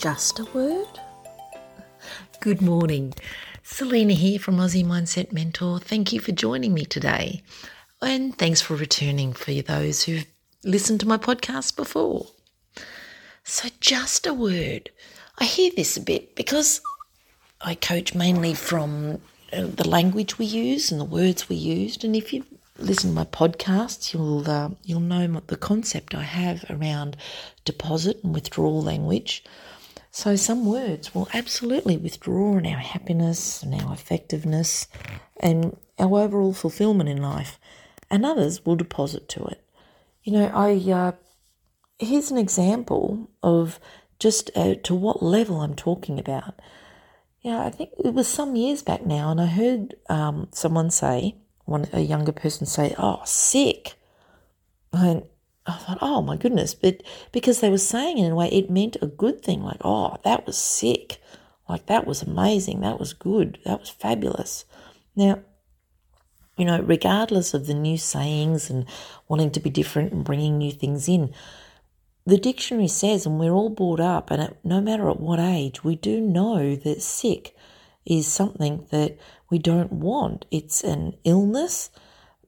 just a word? Good morning. Selena here from Aussie Mindset Mentor. Thank you for joining me today. And thanks for returning for those who've listened to my podcast before. So, just a word. I hear this a bit because I coach mainly from uh, the language we use and the words we used. And if you listen to my podcasts, you'll uh, you'll know the concept I have around deposit and withdrawal language. So some words will absolutely withdraw in our happiness and our effectiveness and our overall fulfillment in life, and others will deposit to it. You know, I uh, here's an example of just uh, to what level I'm talking about. Yeah, I think it was some years back now, and I heard um, someone say, one a younger person say, "Oh, sick," and I thought, "Oh my goodness!" But because they were saying it in a way, it meant a good thing, like, "Oh, that was sick," like that was amazing, that was good, that was fabulous. Now, you know, regardless of the new sayings and wanting to be different and bringing new things in, the dictionary says, and we're all brought up, and no matter at what age, we do know that sick is something that we don't want. It's an illness,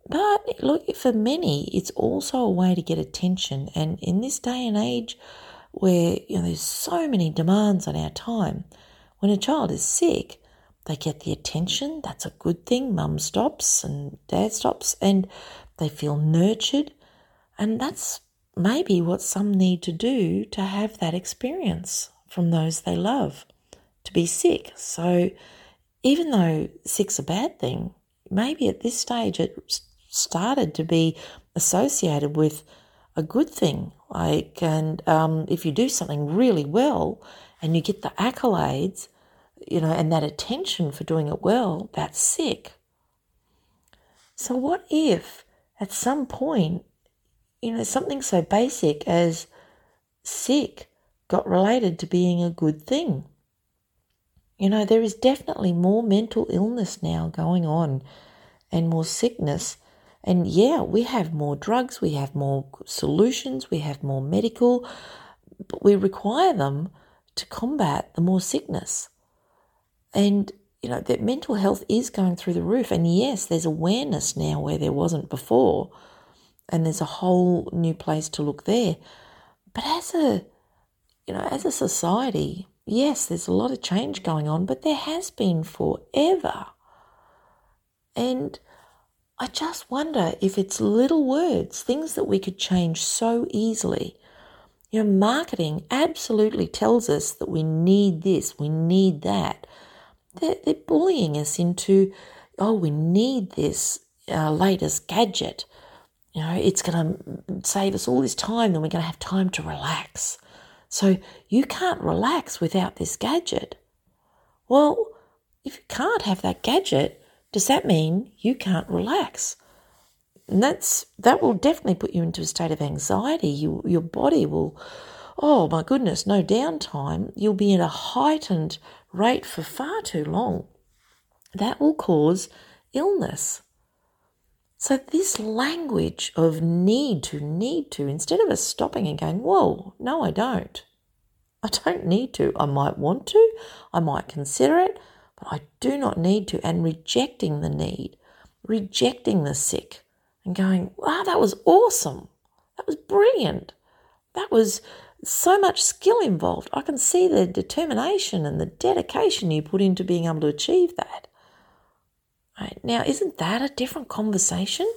but look, for many, it's also a way to get attention. And in this day and age, where you know there's so many demands on our time, when a child is sick, they get the attention. That's a good thing. Mum stops and dad stops, and they feel nurtured, and that's maybe what some need to do to have that experience from those they love to be sick. So, even though sick's a bad thing, maybe at this stage it started to be associated with a good thing. Like, and um, if you do something really well and you get the accolades, you know, and that attention for doing it well, that's sick. So, what if at some point you know, something so basic as sick got related to being a good thing. You know, there is definitely more mental illness now going on and more sickness. And yeah, we have more drugs, we have more solutions, we have more medical, but we require them to combat the more sickness. And, you know, that mental health is going through the roof. And yes, there's awareness now where there wasn't before and there's a whole new place to look there. But as a you know, as a society, yes, there's a lot of change going on, but there has been forever. And I just wonder if it's little words, things that we could change so easily. You know, marketing absolutely tells us that we need this, we need that. They're, they're bullying us into, oh, we need this uh, latest gadget. You know, it's going to save us all this time, then we're going to have time to relax. So you can't relax without this gadget. Well, if you can't have that gadget, does that mean you can't relax? And that's that will definitely put you into a state of anxiety. You, your body will, oh my goodness, no downtime. You'll be in a heightened rate for far too long. That will cause illness. So, this language of need to, need to, instead of us stopping and going, whoa, no, I don't. I don't need to. I might want to, I might consider it, I do not need to. And rejecting the need, rejecting the sick, and going, wow, that was awesome. That was brilliant. That was so much skill involved. I can see the determination and the dedication you put into being able to achieve that. Right? Now, isn't that a different conversation?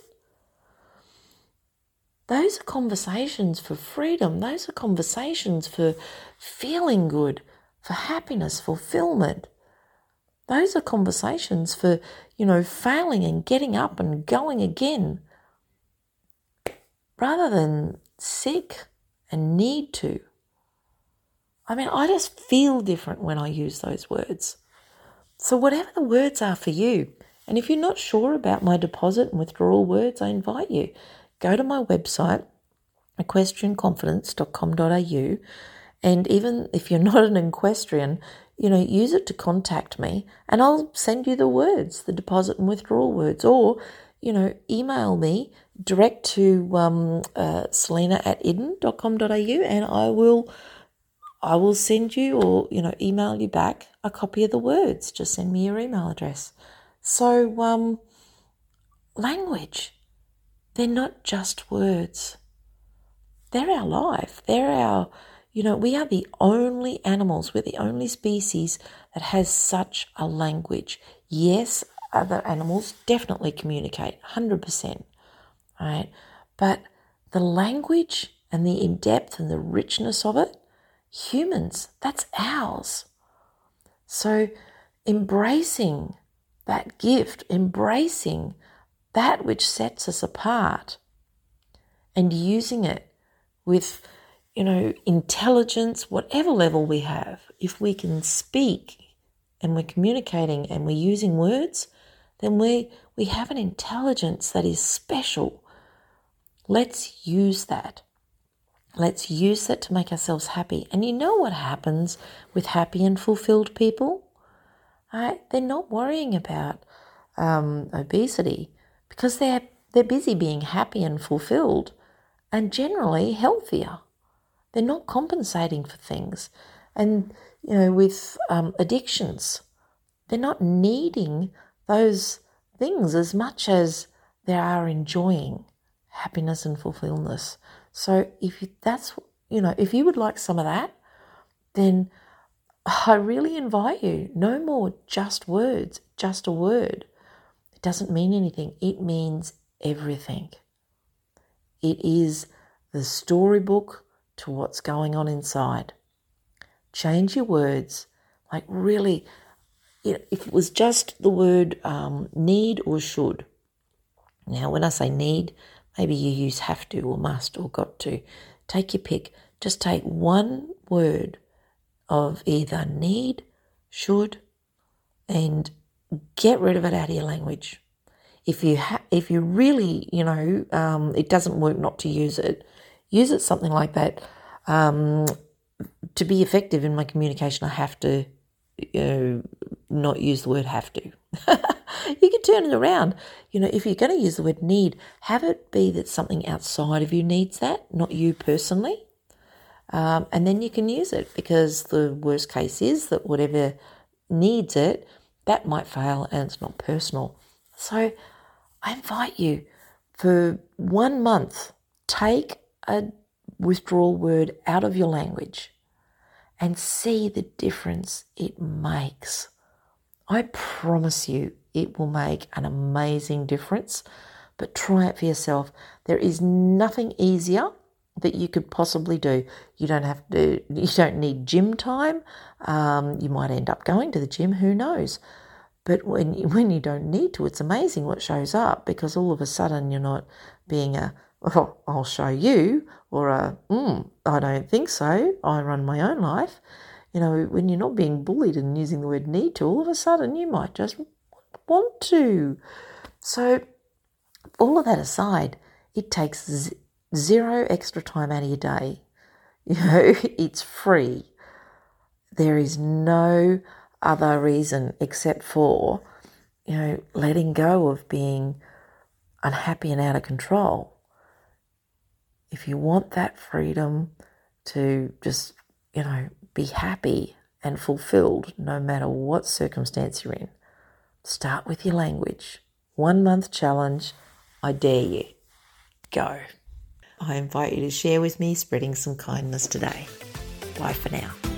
Those are conversations for freedom. Those are conversations for feeling good, for happiness, fulfillment. Those are conversations for, you know, failing and getting up and going again rather than sick and need to. I mean, I just feel different when I use those words. So, whatever the words are for you, and if you're not sure about my deposit and withdrawal words, I invite you go to my website equestrianconfidence.com.au and even if you're not an equestrian, you know, use it to contact me and I'll send you the words, the deposit and withdrawal words, or, you know, email me direct to um, uh, selena at eden.com.au and I will I will send you or, you know, email you back a copy of the words. Just send me your email address. So, um, language, they're not just words. They're our life. They're our, you know, we are the only animals, we're the only species that has such a language. Yes, other animals definitely communicate 100%, right? But the language and the in depth and the richness of it, humans, that's ours. So embracing that gift, embracing that which sets us apart, and using it with, you know, intelligence, whatever level we have, if we can speak and we're communicating and we're using words, then we, we have an intelligence that is special. Let's use that. Let's use that to make ourselves happy. And you know what happens with happy and fulfilled people? They're not worrying about um, obesity because they're they're busy being happy and fulfilled and generally healthier. They're not compensating for things. And, you know, with um, addictions, they're not needing those things as much as they are enjoying happiness and fulfillment. So if that's, you know, if you would like some of that, then I really invite you. No more just words, just a word. It doesn't mean anything, it means everything. It is the storybook to what's going on inside. Change your words, like really. If it was just the word um, need or should, now when I say need, Maybe you use have to or must or got to. Take your pick. Just take one word of either need, should, and get rid of it out of your language. If you ha- if you really, you know, um, it doesn't work not to use it, use it something like that. Um, to be effective in my communication, I have to, you know, not use the word have to. you can turn it around. You know, if you're going to use the word need, have it be that something outside of you needs that, not you personally. Um, and then you can use it because the worst case is that whatever needs it, that might fail and it's not personal. So I invite you for one month, take a withdrawal word out of your language and see the difference it makes. I promise you it will make an amazing difference. But try it for yourself. There is nothing easier that you could possibly do. You don't have to. You don't need gym time. Um, you might end up going to the gym. Who knows? But when when you don't need to, it's amazing what shows up because all of a sudden you're not being a oh, I'll show you or a mm, I don't think so. I run my own life. You know, when you're not being bullied and using the word need to, all of a sudden you might just want to. So, all of that aside, it takes z- zero extra time out of your day. You know, it's free. There is no other reason except for, you know, letting go of being unhappy and out of control. If you want that freedom to just, you know, be happy and fulfilled no matter what circumstance you're in, Start with your language. One month challenge. I dare you. Go. I invite you to share with me spreading some kindness today. Bye for now.